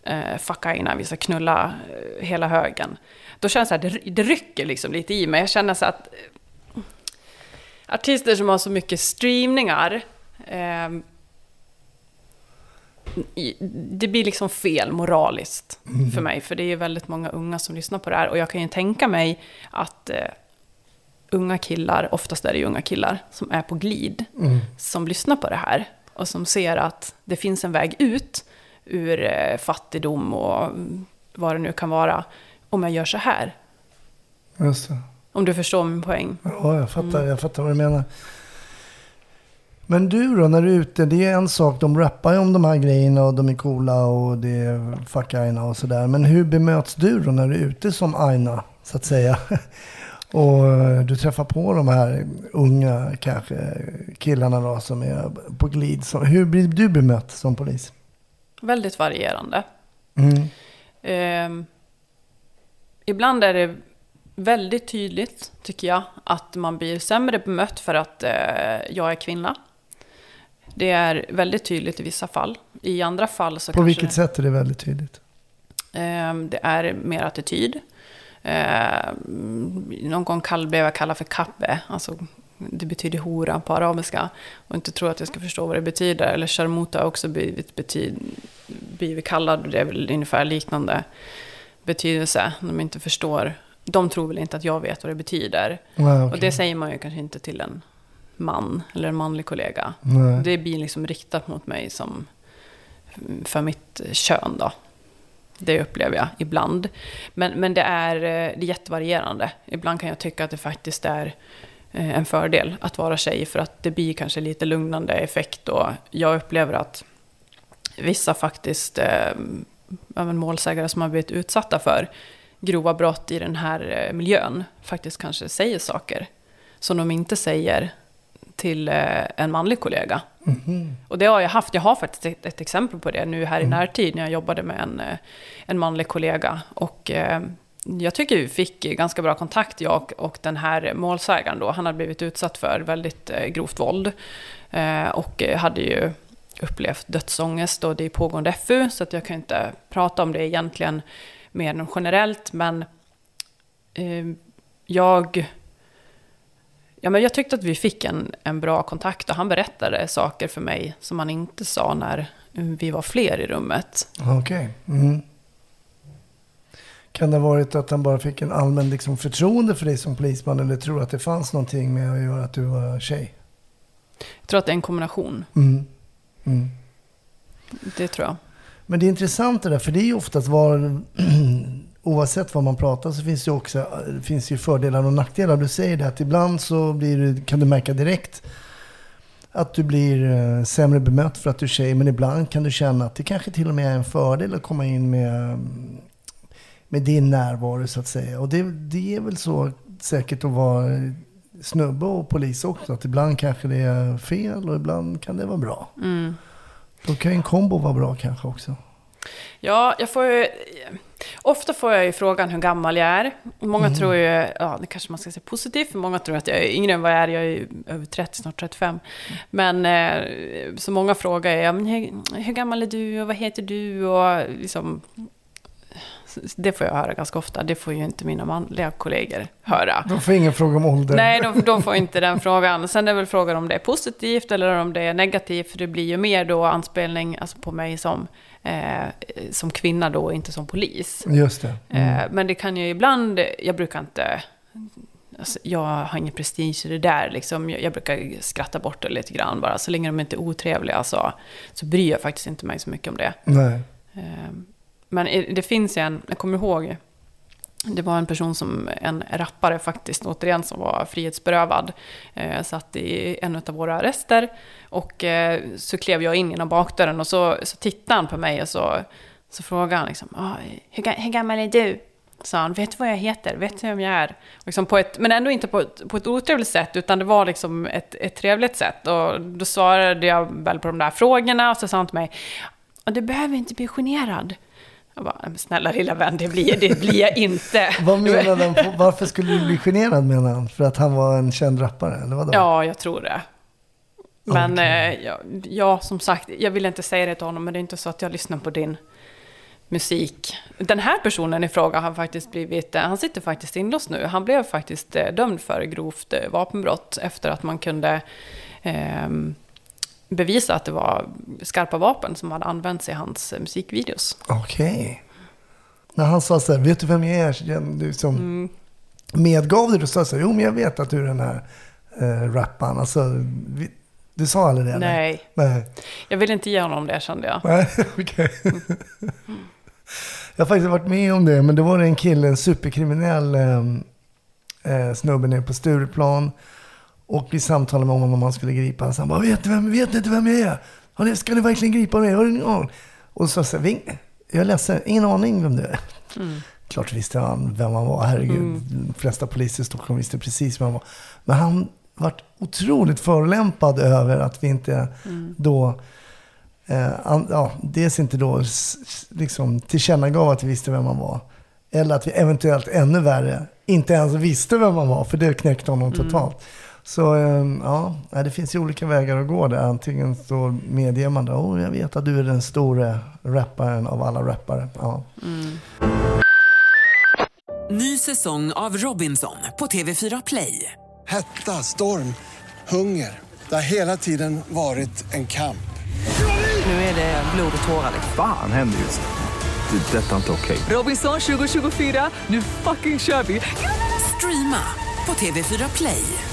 eh, fuck Aina, vi ska knulla eh, hela högen. Då känns det här, det, det rycker liksom lite i mig. Jag känner så att eh, artister som har så mycket streamningar, eh, i- det blir liksom fel moraliskt Mm. för mig. För det är väldigt många unga som lyssnar på det här. Och jag kan ju tänka mig att eh, unga killar, oftast är det ju unga killar, som är på glid, Mm. som lyssnar på det här. Och som ser att det finns en väg ut ur eh, fattigdom och mm, vad det nu kan vara. Om jag gör så här. Om du förstår min poäng. Ja, jag fattar, jag fattar vad du menar. Men du då, när du är ute, det är en sak, de rappar ju om de här grejerna och de är coola och det är fuck Aina och sådär. Men hur bemöts du då när du är ute som Aina, så att säga? Och eh, du träffar på de här unga kanske killarna då som är på glid. Så hur blir du bemött som polis? Väldigt varierande. Mm. Ehm, ibland är det väldigt tydligt, tycker jag, att man blir sämre bemött för att eh, jag är kvinna. Det är väldigt tydligt i vissa fall. I andra fall så På kanske vilket sätt är det väldigt tydligt? ehm, det är mer attityd. Ehm, någon gång kall, blev jag kallad för kabbe, alltså det betyder hora på arabiska. Och inte tror att jag ska förstå vad det betyder. Eller sharmuta har också blivit, betyd, blivit kallad, det är väl ungefär liknande betydelse. De inte förstår. De tror väl inte att jag vet vad det betyder. Nej, Och okej. det säger man ju kanske inte till en man eller en manlig kollega. Nej. Det blir liksom riktat mot mig som för mitt kön då. Det upplever jag ibland. Men, men det, är, eh, det är jättevarierande. Ibland kan jag tycka att det faktiskt är eh, en fördel att vara tjej för att det blir kanske lite lugnande effekt och jag upplever att vissa faktiskt eh, även målsägare som har blivit utsatta för grova brott i den här eh, miljön faktiskt kanske säger saker som de inte säger till eh, en manlig kollega. Mhm. Och det har jag haft. Jag har faktiskt ett, ett exempel på det nu här i Mm. närtid när jag jobbade med en, eh, en manlig kollega. Och eh, jag tycker vi fick ganska bra kontakt, jag och den här målsägaren då. Han hade blivit utsatt för väldigt grovt våld. Eh, och hade ju upplevt dödsångest och det är pågående FU. Så att jag kan inte prata om det egentligen mer än generellt. Men eh, jag... Ja, men jag tyckte att vi fick en, en bra kontakt och han berättade saker för mig som han inte sa när vi var fler i rummet. Okej. Mm. Kan det ha varit att han bara fick en allmän liksom, förtroende för dig som polisman eller tror att det fanns någonting med att göra att du var tjej? Jag tror att det är en kombination. Mm. Mm. Det tror jag. Men det är intressant det där, för det är ju oftast var, oavsett vad man pratar så finns det också finns ju fördelar och nackdelar. Du säger det att ibland så blir du, kan du märka direkt att du blir eh, sämre bemött för att du är tjej. Men ibland kan du känna att det kanske till och med är en fördel att komma in med, med din närvaro så att säga. Och det, det är väl så säkert att vara snubbe och polis också. Att ibland kanske det är fel och ibland kan det vara bra. Mm. Då kan en kombo vara bra kanske också. Ja, jag får ju... Ofta får jag ju frågan hur gammal jag är. Många Mm. tror ju, ja det kanske man ska säga positivt, för många tror att jag är yngre än vad jag är. Jag är ju över 30, snart 35. Men eh, så många frågar ja, men hur, hur gammal är du och vad heter du? Och liksom, det får jag höra ganska ofta. Det får ju inte mina manliga kollegor höra. De får ingen fråga om ålder. Nej, de, de får inte den frågan. Sen är väl frågan om det är positivt eller om det är negativt. För det blir ju mer då anspelning alltså på mig som, eh, som kvinna då, inte som polis. Just det. Mm. Eh, men det kan ju ibland, jag brukar inte... Alltså, jag har ingen prestige i det där. Liksom. Jag, jag brukar skratta bort det lite grann bara. Så länge de inte är otrevliga så, så bryr jag faktiskt inte mig så mycket om det. Nej. Men det finns ju en, jag kommer ihåg det var en person som, en rappare faktiskt, återigen, som var frihetsberövad. Eh, satt i en av våra arrester. Och eh, så klev jag in genom bakdörren och så, så tittade han på mig och så, så frågade han liksom, ah, hur, hur gammal är du? Sa han, vet du vad jag heter? Vet du vem jag är? Liksom på ett, men ändå inte på ett, på ett otrevligt sätt, utan det var liksom ett, ett trevligt sätt. Och då svarade jag väl på de där frågorna och så sa han till mig, ah, du behöver inte bli generad. Jag bara, "Men snälla lilla vän, det blir, det blir jag inte. Vad menade han? på- Varför skulle du bli generad menar han? För att han var en känd rappare? Eller vadå? Ja, jag tror det. Men eh, ja, ja, som sagt, jag vill inte säga det till honom, men det är inte så att jag lyssnar på din musik. Den här personen i fråga har faktiskt blivit, eh, han sitter faktiskt inlåst nu. Han blev faktiskt eh, dömd för grovt eh, vapenbrott efter att man kunde ehm, bevisa att det var skarpa vapen som hade använts i hans musikvideos. Okej. När han sa så här, vet du vem jag är? Du som Mm. medgav det, du sa så här, jo men jag vet att du är den här äh, rapparen. Alltså, vi, du sa aldrig det? Nej. Nej. Jag vill inte ge honom det kände jag. Nej, okej. Jag har faktiskt varit med om det, men det var en kille, en superkriminell eh, eh, snubbe nere på Stureplan. Och vi samtalade med honom om han skulle gripa honom. Så han bara, vet du vem, vet ni inte vem jag är? Har ni, ska ni verkligen gripa mig? Har du ingen aning? Och så sa jag, "Vi- jag är ledsen, ingen aning vem du är. Mm. Klart visste han vem han var, herregud. Mm. De flesta poliser i Stockholm visste precis vem han var. Men han vart otroligt förolämpad över att vi inte Mm. då eh, an, ja, dels inte då liksom tillkännagav att vi visste vem han var. Eller att vi eventuellt ännu värre inte ens visste vem han var, för det knäckte honom Mm. totalt. Så eh, ja, det finns ju olika vägar att gå där. Antingen så medger man det, oh, jag vet att du är den stora rapparen av alla rappare. Ja. Mm. Ny säsong av Robinson på TV4 Play. Hetta, storm, hunger. Det har hela tiden varit en kamp. Nu är det blod och tårar. Fan händer just nu. Det. är Detta är inte okej. Robinson 2024, nu fucking kör vi! Streama på TV4 Play.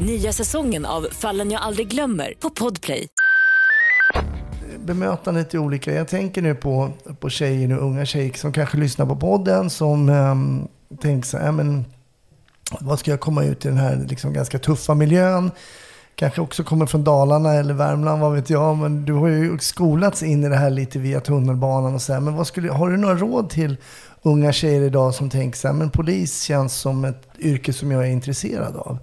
Nya säsongen av Fallen jag aldrig glömmer på Podplay. bemötandet är olika. Jag tänker nu på, på tjejer nu, unga tjejer som kanske lyssnar på podden som um, tänker så här, men vad ska jag komma ut i den här liksom ganska tuffa miljön? Kanske också kommer från Dalarna eller Värmland, vad vet jag. Men du har ju skolats in i det här lite via tunnelbanan och så här. Men vad skulle, har du några råd till unga tjejer idag som tänker så här, men polis känns som ett yrke som jag är intresserad av?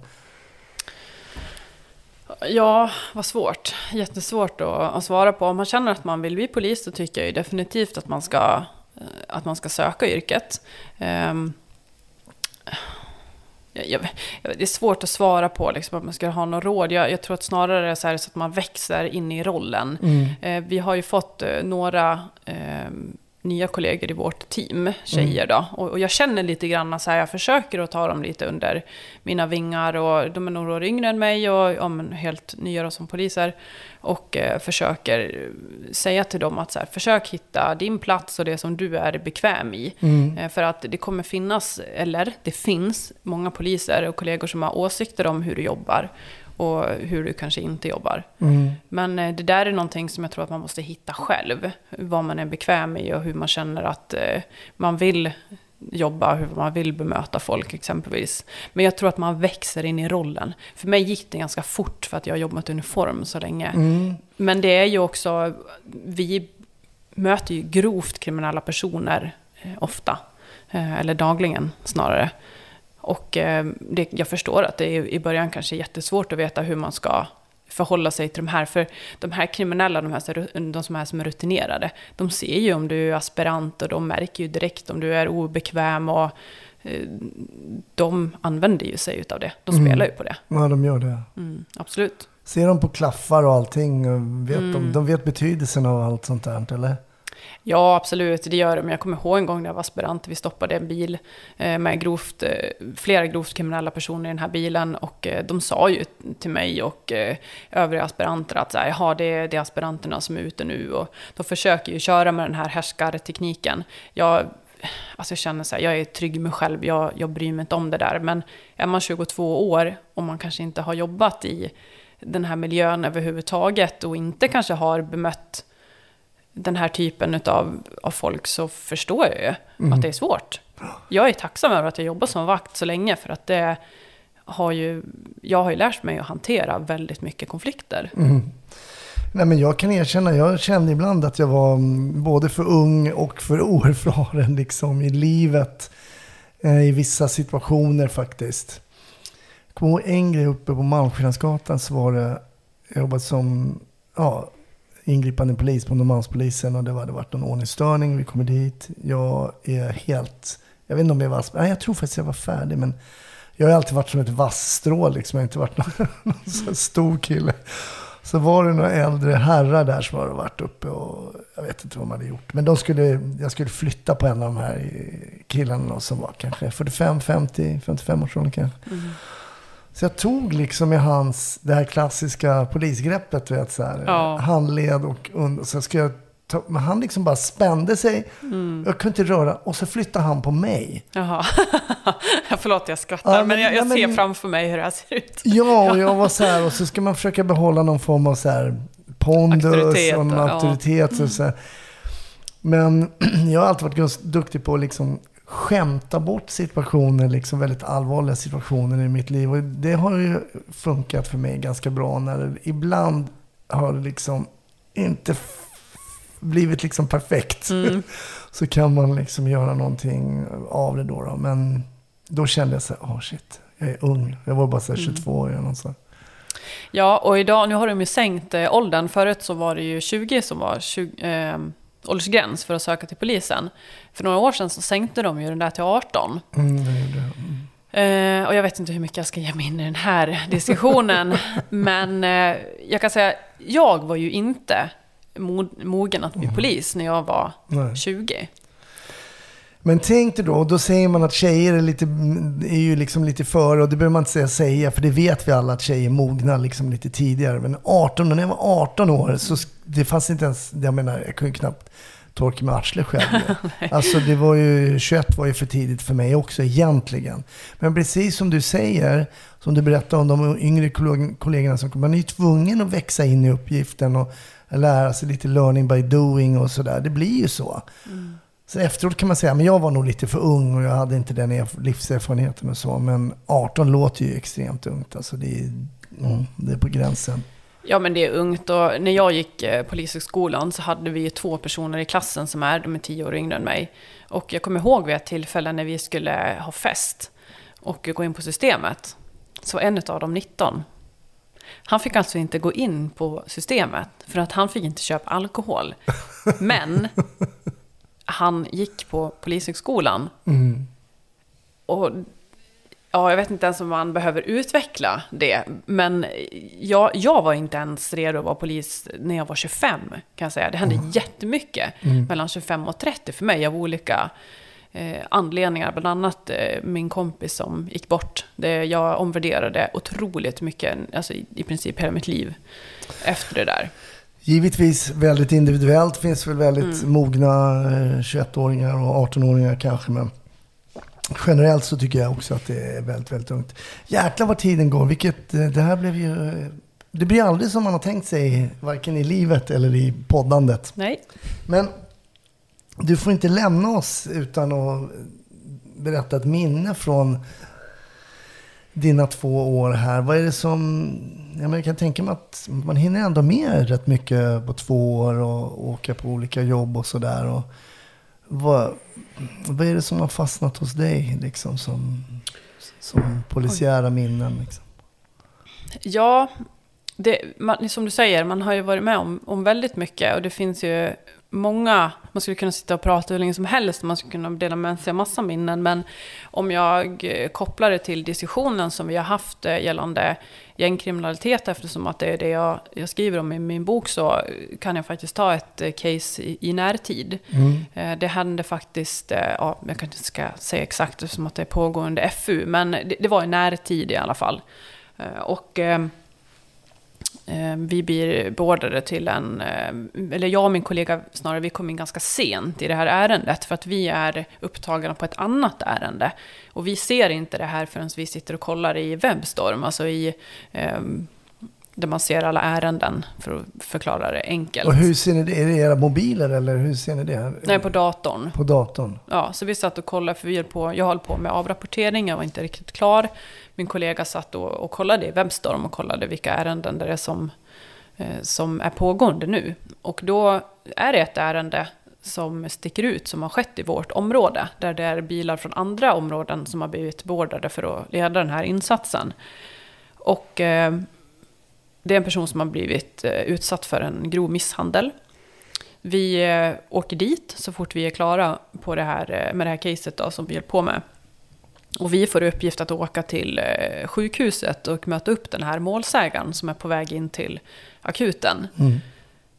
Ja, vad svårt. Jättesvårt att, att svara på. Om man känner att man vill bli polis så tycker jag ju definitivt att man ska, eh, att man ska söka yrket. Ehm, jag, jag, det är svårt att svara på liksom, att man ska ha något råd. Jag, jag tror att snarare är det så, här, så att man växer in i rollen. Mm. Eh, vi har ju fått eh, några eh, nya kollegor i vårt team, tjejer då. Och, och jag känner lite grann så här, jag försöker att ta dem lite under mina vingar. Och de är några år yngre än mig och ja, men helt nya då som poliser. Och eh, försöker säga till dem att så här, försök hitta din plats och det som du är bekväm i. Mm. Eh, För att det kommer finnas, eller det finns, många poliser och kollegor som har åsikter om hur du jobbar. Och hur du kanske inte jobbar. Mm. Men eh, det där är någonting som jag tror att man måste hitta själv. Vad man är bekväm i och hur man känner att eh, man vill jobba, hur man vill bemöta folk exempelvis. Men jag tror att man växer in i rollen. För mig gick det ganska fort för att jag har jobbat i uniform så länge. Mm. Men det är ju också, vi möter ju grovt kriminella personer eh, ofta. Eller dagligen snarare. Och eh, det, jag förstår att det är i början kanske är jättesvårt att veta hur man ska förhålla sig till de här. För de här kriminella, de, här, de som är som är rutinerade, de ser ju om du är aspirant och de märker ju direkt om du är obekväm och eh, de använder ju sig utav det. De Mm. spelar ju på det. Ja, de gör det. Mm, absolut. Ser de på klaffar och allting? och Vet Mm. de, de vet betydelsen av allt sånt där, eller? Ja, absolut, det gör det. Men jag kommer ihåg en gång när jag var aspirant, vi stoppade en bil eh, med grovt, eh, flera grovt kriminella personer i den här bilen. Och eh, de sa ju till mig och övriga aspiranter att så här, Jaha, det, är, det är aspiranterna som är ute nu. Och de försöker ju köra med den här härskartekniken. Jag, alltså jag känner så här, jag är trygg i mig själv, jag, jag bryr mig inte om det där. Men är man 22 år och man kanske inte har jobbat i den här miljön överhuvudtaget och inte kanske har bemött den här typen av, av folk så förstår jag ju mm. att det är svårt. Jag är tacksam över att jag jobbar som vakt så länge för att det har ju, jag har ju lärt mig att hantera väldigt mycket konflikter. Mm. Nej, men jag kan erkänna, jag kände ibland att jag var mm, både för ung och för oerfaren liksom, i livet. Eh, I vissa situationer faktiskt. Jag kommer ihåg en grej uppe på Malmskillnadsgatan så var det, jag jobbade som ja, ingripande polis på Norrmalmspolisen och det hade varit någon ordningsstörning. Vi kommer dit. Jag är helt, jag vet inte om jag var, nej jag tror faktiskt jag var färdig men jag har alltid varit som ett vasstrå liksom. Jag har inte varit någon, någon stor kille. Så var det några äldre herrar där som hade varit uppe och jag vet inte vad de hade gjort. Men de skulle, jag skulle flytta på en av de här killarna som var kanske 45, 50, 55 års ålder kanske. Mm. Så jag tog liksom i hans, det här klassiska polisgreppet, vet, så här, ja. handled och under, så ska jag ta, men han liksom bara spände sig. Mm. Jag kunde inte röra och så flyttade han på mig. Jaha. Förlåt, jag skrattar. Ja, men, men jag, jag ser framför mig hur det här ser ut. Ja, och jag var så här, och så ska man försöka behålla någon form av så här pondus auktoritet, och någon auktoritet. Ja. Och så här. Men jag har alltid varit duktig på att liksom skämta bort situationer, liksom väldigt allvarliga situationer i mitt liv. Och det har ju funkat för mig ganska bra när det, ibland har det liksom inte blivit liksom perfekt. Mm. så kan man liksom göra någonting av det då. då. Men då kände jag så här, oh shit, jag är ung. Jag var bara så här 22 år eller något sånt. Ja, och idag, nu har de ju sänkt eh, åldern. Förut så var det ju 20 som var 20, eh, åldersgräns för att söka till polisen. För några år sedan så sänkte de ju den där till 18. Mm, det mm. eh, och jag vet inte hur mycket jag ska ge mig in i den här diskussionen. men eh, jag kan säga, jag var ju inte mogen att bli mm. polis när jag var Nej. 20. Men tänk dig då, då säger man att tjejer är, lite, är ju liksom lite före, och det behöver man inte säga säga, för det vet vi alla att tjejer mognar liksom lite tidigare. Men 18, när jag var 18 år, så det fanns inte ens, jag menar, jag kunde knappt torka med arslet själv. alltså det var ju, 21 var ju för tidigt för mig också egentligen. Men precis som du säger, som du berättade om de yngre kollegorna som man är ju tvungen att växa in i uppgiften och lära sig lite learning by doing och sådär. Det blir ju så. Mm. Så efteråt kan man säga, men jag var nog lite för ung och jag hade inte den livserfarenheten och så. Men 18 låter ju extremt ungt. Alltså det är, mm, det är på gränsen. Ja, men det är ungt. Och när jag gick eh, Polishögskolan så hade vi två personer i klassen som är, de är tio år yngre än mig. Och jag kommer ihåg vid ett tillfälle när vi skulle ha fest och gå in på systemet. Så var en av dem 19. Han fick alltså inte gå in på systemet för att han fick inte köpa alkohol. Men han gick på Polishögskolan. Mm. Och ja, jag vet inte ens om man behöver utveckla det. Men jag, jag var inte ens redo att vara polis när jag var 25, kan jag säga. Det hände mm. jättemycket mm. mellan 25 och 30 för mig av olika eh, anledningar. Bland annat eh, min kompis som gick bort. Det, jag omvärderade otroligt mycket, alltså i, i princip hela mitt liv efter det där. Givetvis väldigt individuellt. Det finns väl väldigt mm. mogna 21-åringar eh, och 18-åringar kanske. Men generellt så tycker jag också att det är väldigt, väldigt ungt. Jäklar vad tiden går. Vilket, eh, det här blev ju... Det blir aldrig som man har tänkt sig, varken i livet eller i poddandet. Nej. Men du får inte lämna oss utan att berätta ett minne från dina två år här. Vad är det som... Jag kan tänka mig att man hinner ändå med rätt mycket på två år och åka på olika jobb och sådär. Vad, vad är det som har fastnat hos dig liksom, som, som polisiära minnen? Liksom? Ja, det, man, som du säger, man har ju varit med om, om väldigt mycket. Och det finns ju många, man skulle kunna sitta och prata hur länge som helst, man skulle kunna dela med sig av massa minnen, men om jag eh, kopplar det till diskussionen som vi har haft eh, gällande gängkriminalitet, eftersom att det är det jag, jag skriver om i min bok, så kan jag faktiskt ta ett eh, case i, i närtid. Mm. Det hände faktiskt, ja, jag kanske inte ska säga exakt eftersom att det är pågående FU, men det, det var i närtid i alla fall. Och eh, eh, vi blir beordrade till en, eh, eller jag och min kollega snarare, vi kom in ganska sent i det här ärendet för att vi är upptagna på ett annat ärende. Och vi ser inte det här förrän vi sitter och kollar i Webstorm, alltså i eh, där man ser alla ärenden, för att förklara det enkelt. Och hur ser ni det? Är det era mobiler eller hur ser ni det? Nej, på datorn. På datorn? Ja, så vi satt och kollade, för vi höll på, jag höll på med avrapportering, jag var inte riktigt klar. Min kollega satt och, och kollade i Webstorm och kollade vilka ärenden det är som, eh, som är pågående nu. Och då är det ett ärende som sticker ut, som har skett i vårt område, där det är bilar från andra områden som har blivit beordrade för att leda den här insatsen. Och eh, det är en person som har blivit eh, utsatt för en grov misshandel. Vi eh, åker dit så fort vi är klara på det här, eh, med det här caset då, som vi höll på med. Och vi får uppgift att åka till eh, sjukhuset och möta upp den här målsägaren som är på väg in till akuten. Mm.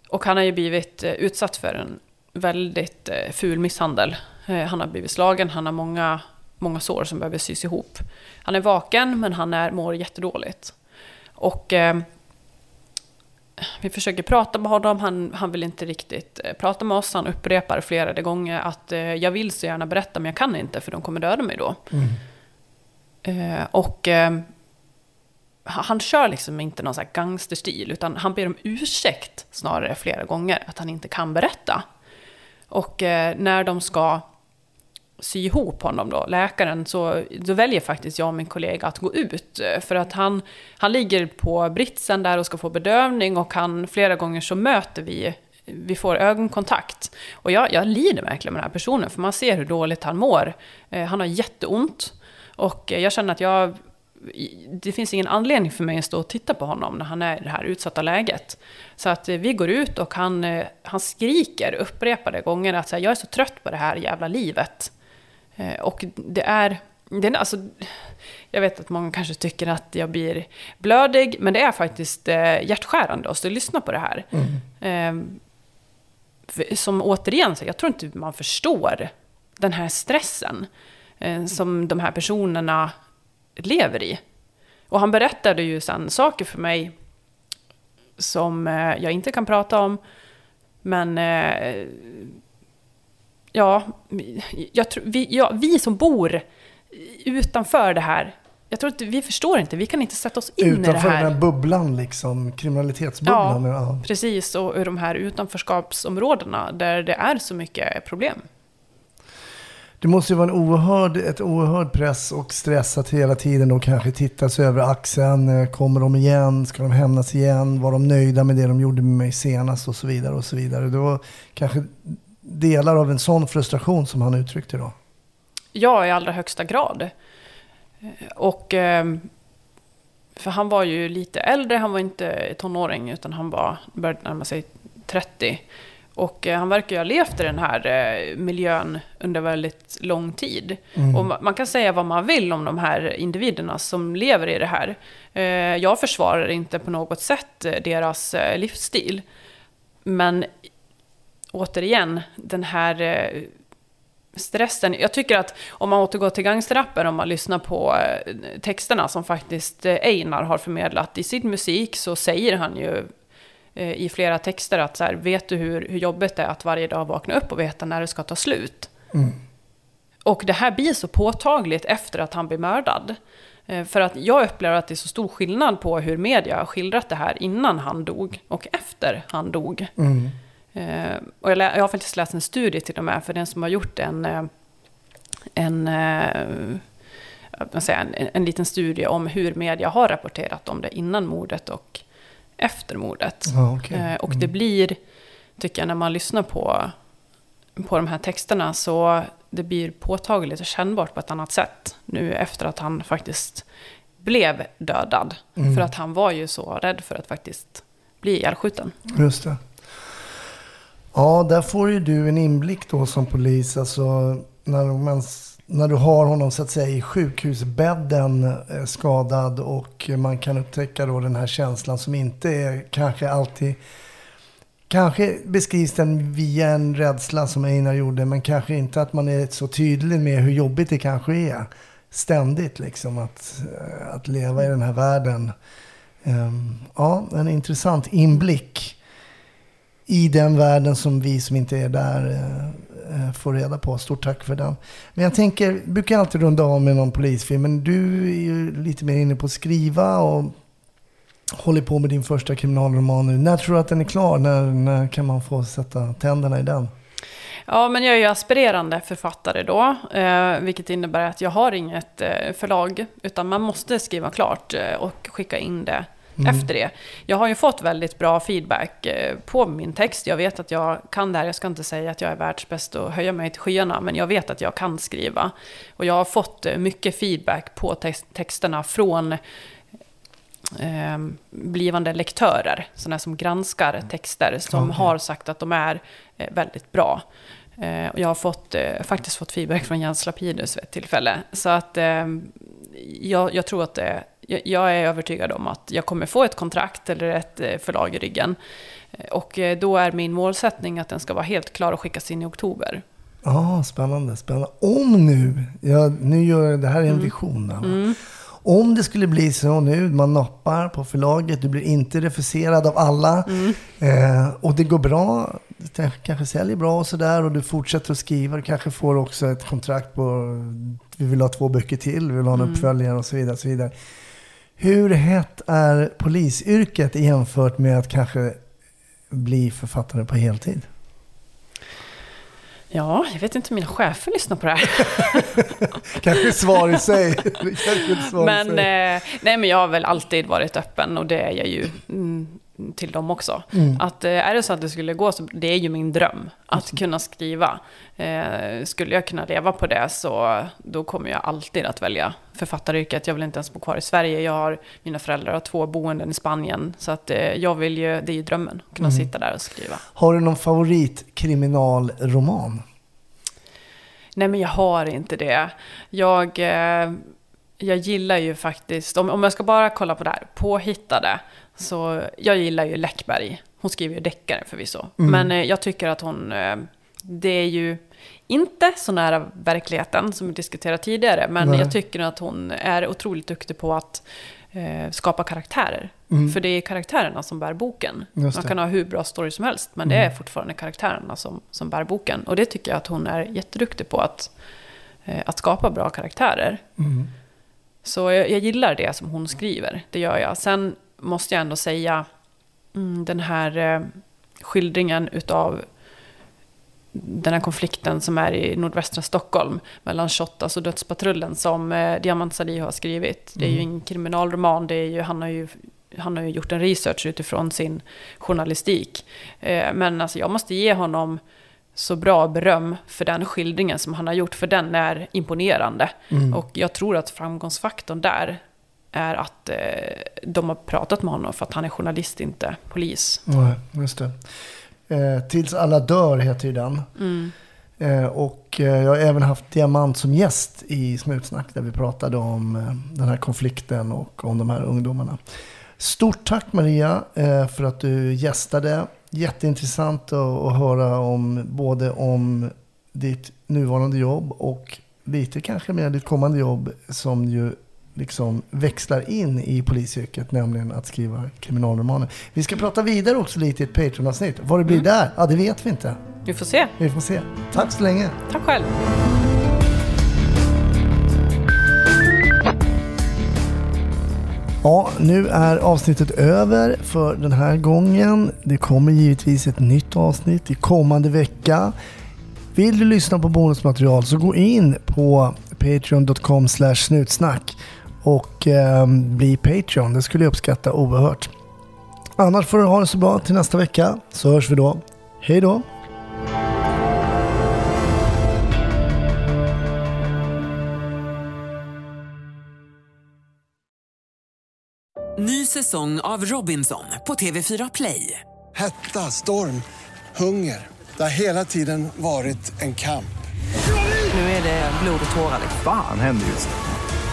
Och han har ju blivit eh, utsatt för en väldigt eh, ful misshandel. Han har blivit slagen, han har många, många sår som behöver sys ihop. Han är vaken men han är, mår jättedåligt. Och vi försöker prata med honom, han, han vill inte riktigt eh, prata med oss. Han upprepar flera gånger att eh, jag vill så gärna berätta men jag kan inte för de kommer döda mig då. Eh, och eh, han kör liksom inte någon sån här gangsterstil, utan han ber om ursäkt snarare flera gånger, att han inte kan berätta. Och eh, när de ska sy ihop honom då, läkaren, så då väljer faktiskt jag och min kollega att gå ut. För att han, han ligger på britsen där och ska få bedövning och han, flera gånger så möter vi, vi får ögonkontakt. Och jag, jag lider verkligen med den här personen, för man ser hur dåligt han mår. Eh, Han har jätteont. Och jag känner att jag, det finns ingen anledning för mig att stå och titta på honom när han är i det här utsatta läget. Så att eh, vi går ut och han, eh, han skriker upprepade gånger att här, jag är så trött på det här jävla livet. Eh, Och det är, det är alltså, jag vet att många kanske tycker att jag blir blödig, men det är faktiskt eh, hjärtskärande att lyssna på det här. Eh, för- Som återigen, så jag tror inte man förstår den här stressen eh, som de här personerna lever i. Och han berättade ju sen saker för mig som jag inte kan prata om. Men ja, jag tror, vi, ja, vi som bor utanför det här, jag tror att vi förstår inte, vi kan inte sätta oss in i det Utanför här. den här bubblan liksom, kriminalitetsbubblan. Ja, Ja. precis. Och ur de här utanförskapsområdena där det är så mycket problem. Det måste ju vara en oerhörd, ett oerhörd press och stress att hela tiden då kanske titta sig över axeln. Eh, Kommer de igen? Ska de hämnas igen? Var de nöjda med det de gjorde med mig senast? Och så vidare och så vidare. Det var kanske delar av en sån frustration som han uttryckte då. Ja, i allra högsta grad. Eh, Och... ehm, För han var ju lite äldre, han var inte tonåring, utan han var, började närma sig 30. Och eh, han verkar ju ha levt i den här eh, miljön under väldigt lång tid. Mm. Och ma- man kan säga vad man vill om de här individerna som lever i det här. Eh, Jag försvarar inte på något sätt eh, deras eh, livsstil. Men återigen, den här eh, stressen. Jag tycker att om man återgår till gangsterrappen, om man lyssnar på eh, texterna som faktiskt eh, Einar har förmedlat i sin musik, så säger han ju i flera texter att så här, vet du hur, hur jobbigt det är att varje dag vakna upp och veta när det ska ta slut? Mm. Och det här blir så påtagligt efter att han blir mördad. För att jag upplever att det är så stor skillnad på hur media har skildrat det här innan han dog och efter han dog. Mm. Eh, och jag, jag har faktiskt läst en studie till och med för den som har gjort en, eh, en, eh, en, en liten studie om hur media har rapporterat om det innan mordet och efter mordet. Ja, okej. Eh, och Mm. det blir, tycker jag, när man lyssnar på, på de här texterna så det blir påtagligt och kännbart på ett annat sätt nu efter att han faktiskt blev dödad. Mm. För att han var ju så rädd för att faktiskt bli ihjälskjuten. Just det. Ja, där får ju du en inblick då som polis. Alltså när, man, när du har honom så att säga i sjukhusbädden eh, skadad och man kan upptäcka då den här känslan som inte är kanske alltid Kanske beskrivs den via en rädsla som Einar gjorde, men kanske inte att man är så tydlig med hur jobbigt det kanske är. Ständigt liksom att, eh, att leva i den här världen. Ehm, ja, en intressant inblick i den världen som vi som inte är där eh, eh, får reda på. Stort tack för den. Men jag tänker, brukar alltid runda av med någon polisfilm, men du är ju lite mer inne på att skriva och håller på med din första kriminalroman nu. När tror du att den är klar? När, när kan man få sätta tänderna i den? Ja, men jag är ju aspirerande författare då, eh, vilket innebär att jag har inget eh, förlag, utan man måste skriva klart eh, och skicka in det mm. efter det. Jag har ju fått väldigt bra feedback eh, på min text. Jag vet att jag kan det här. Jag ska inte säga att jag är världsbäst och höja mig till skyarna, men jag vet att jag kan skriva. Och jag har fått eh, mycket feedback på text texterna från eh, blivande lektörer, sådana som granskar texter, som okay. har sagt att de är eh, väldigt bra. Eh, och jag har fått, eh, faktiskt fått feedback från Jens Lapidus vid ett tillfälle. Så att ehm, jag, jag, tror att det, jag, jag, är övertygad om att jag kommer få ett kontrakt eller ett eh, förlag i ryggen. Eh, och då är min målsättning att den ska vara helt klar och skickas in i oktober. Ja, ah, spännande, spännande. Om nu, ja, nu gör det här är en mm. vision. Mm. Om det skulle bli så nu, man nappar på förlaget, du blir inte refuserad av alla mm. eh, och det går bra, det kanske säljer bra och sådär och du fortsätter att skriva, du kanske får också ett kontrakt på, vi vill ha två böcker till, vi vill ha en mm. uppföljare och så vidare. Och så vidare. Hur hett är polisyrket jämfört med att kanske bli författare på heltid? Ja, jag vet inte om mina chefer lyssnar på det här. Kanske svar i sig. svar men, i sig. Eh, nej, men jag har väl alltid varit öppen och det är jag ju mm, till dem också. Mm. Att eh, är det så att det skulle gå så, det är ju min dröm att mm. kunna skriva. Eh, skulle jag kunna leva på det så då kommer jag alltid att välja författaryrket. Jag vill inte ens bo kvar i Sverige. Jag har, mina föräldrar har två boenden i Spanien. Så att eh, jag vill ju, det är ju drömmen, att kunna mm. sitta där och skriva. Har du någon favoritkriminalroman? Nej men jag har inte det. Jag... Eh, jag gillar ju faktiskt, om, om jag ska bara kolla på det här, påhittade, så jag gillar ju Läckberg. Hon skriver ju deckare förvisso. Mm. Men eh, jag tycker att hon, eh, det är ju inte så nära verkligheten som vi diskuterade tidigare, men Nej. jag tycker att hon är otroligt duktig på att eh, skapa karaktärer. Mm. För det är karaktärerna som bär boken. Man kan ha hur bra story som helst, men mm. det är fortfarande karaktärerna som, som bär boken. Och det tycker jag att hon är jätteduktig på, att, eh, att skapa bra karaktärer. Mm. Så jag, jag, gillar det som hon skriver, det gör jag. Sen måste jag ändå säga mm, den här eh, skildringen utav den här konflikten som är i nordvästra Stockholm mellan Shottaz och Dödspatrullen som eh, Diamant Salih har skrivit. Det är ju mm. en kriminalroman, det är ju, han, har ju, han har ju gjort en research utifrån sin journalistik. Eh, men alltså jag måste ge honom så bra beröm för den skildringen som han har gjort, för den är imponerande. Mm. Och jag tror att framgångsfaktorn där är att eh, de har pratat med honom för att han är journalist, inte polis. Nej, just det. Eh, Tills alla dör heter ju den. Mm. Eh, och eh, jag har även haft Diamant som gäst i Snutsnack där vi pratade om eh, den här konflikten och om de här ungdomarna. Stort tack Maria eh, för att du gästade. Jätteintressant att, höra om både om ditt nuvarande jobb och lite kanske med ditt kommande jobb som ju liksom växlar in i polisyrket, nämligen att skriva kriminalromaner. Vi ska prata vidare också lite i ett Patreon-avsnitt. Vad det blir mm. där, ja det vet vi inte. Vi får se. Vi får se. Tack så länge. Tack själv. Ja, nu är avsnittet över för den här gången. Det kommer givetvis ett nytt avsnitt i kommande vecka. Vill du lyssna på bonusmaterial så gå in på patreon.com snutsnack och eh, bli Patreon. Det skulle jag uppskatta oerhört. Annars får du ha det så bra till nästa vecka så hörs vi då. Hej då! Ny säsong av Robinson på TV4 Play. Hetta, storm, hunger. Det har hela tiden varit en kamp. Nu är det blod och tårar. Fan händer just nu.